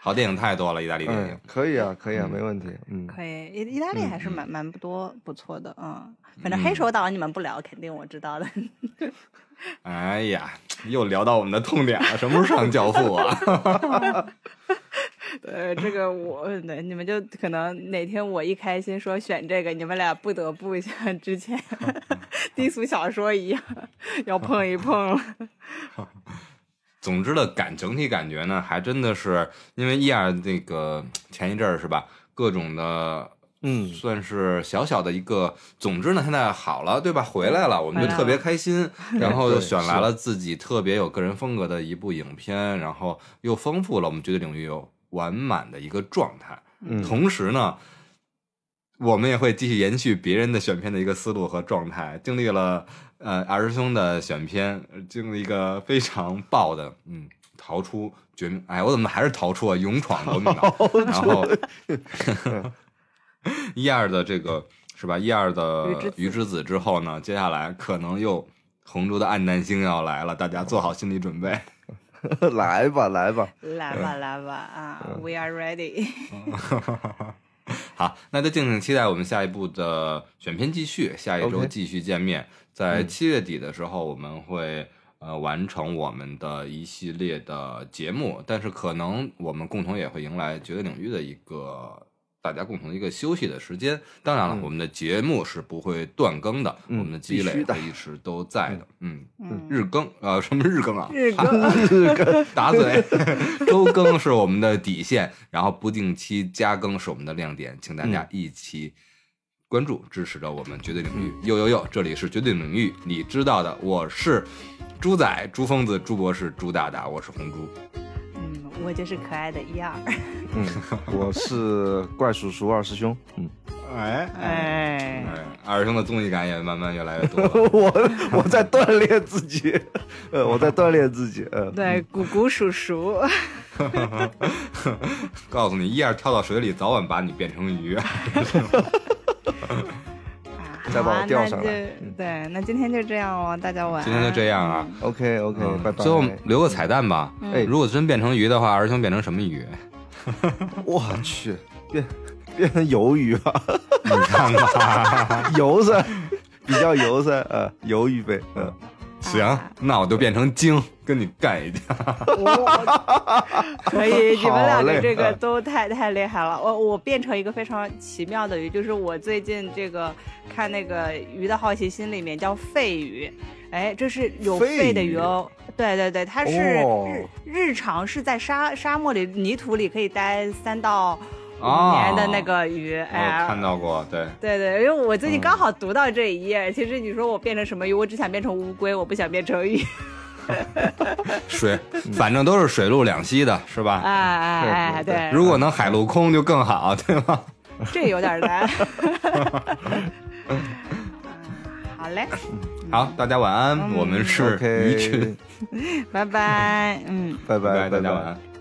好电影太多了，意大利电影。可以啊，可以啊，没问题。嗯，可以。意意大利还是蛮蛮不多不错的嗯，反正黑手党你们不聊，肯定我知道的。哎呀，又聊到我们的痛点了，什么时候上教父啊？呃，这个我，你们就可能哪天我一开心说选这个，你们俩不得不像 之前 低俗小说一样要碰一碰了。总之的感整体感觉呢，还真的是因为一二那个前一阵儿是吧，各种的。嗯，算是小小的一个。总之呢，现在好了，对吧？回来了，我们就特别开心。然后又选来了自己特别有个人风格的一部影片，然后又丰富了我们绝对领域有完满的一个状态。嗯同时呢，我们也会继续延续别人的选片的一个思路和状态。经历了呃二师兄的选片，经历一个非常爆的，嗯，逃出绝命。哎，我怎么还是逃出啊？勇闯夺命岛，然后。一二的这个是吧？一二的鱼之子之后呢，接下来可能又红烛的暗淡星要来了，大家做好心理准备。来吧，来吧，来吧，来吧啊！We are ready。好，那就敬请期待我们下一步的选片继续，下一周继续见面。在七月底的时候，我们会呃完成我们的一系列的节目，但是可能我们共同也会迎来绝对领域的一个。大家共同一个休息的时间，当然了，我们的节目是不会断更的，我们的积累会一直都在的。嗯，日更啊，什么日更啊？日更，打嘴。周更是我们的底线，然后不定期加更是我们的亮点，请大家一起关注支持着我们绝对领域。呦呦呦，这里是绝对领域，你知道的，我是猪仔、猪疯子、猪博士、猪大大，我是红猪。我就是可爱的一二，嗯，我是怪叔叔二师兄，嗯，哎哎，二师兄的综艺感也慢慢越来越多。我我在锻炼自己，呃，我在锻炼自己，呃，对，鼓鼓叔叔，告诉你，一二跳到水里，早晚把你变成鱼。再把我钓上来。对，那今天就这样了，大家晚安。今天就这样啊，OK OK，拜拜。最后留个彩蛋吧，哎，如果真变成鱼的话，儿兄变成什么鱼？我去，变变成鱿鱼吧？你看吧，油噻，比较油噻，呃，鱿鱼呗，嗯。行，那我就变成鲸跟你干一架。可以，你们两个这个都太太厉害了。我我变成一个非常奇妙的鱼，就是我最近这个看那个《鱼的好奇心》里面叫肺鱼，哎，这是有肺的鱼哦。对对对，它是日日常是在沙沙漠里泥土里可以待三到。五年的那个鱼，哎，看到过，对，对对，因为我最近刚好读到这一页。其实你说我变成什么鱼，我只想变成乌龟，我不想变成鱼。水，反正都是水陆两栖的，是吧？哎哎哎，对。如果能海陆空就更好，对吗？这有点难。好嘞，好，大家晚安。我们是鱼群，拜拜。嗯，拜拜，大家晚安。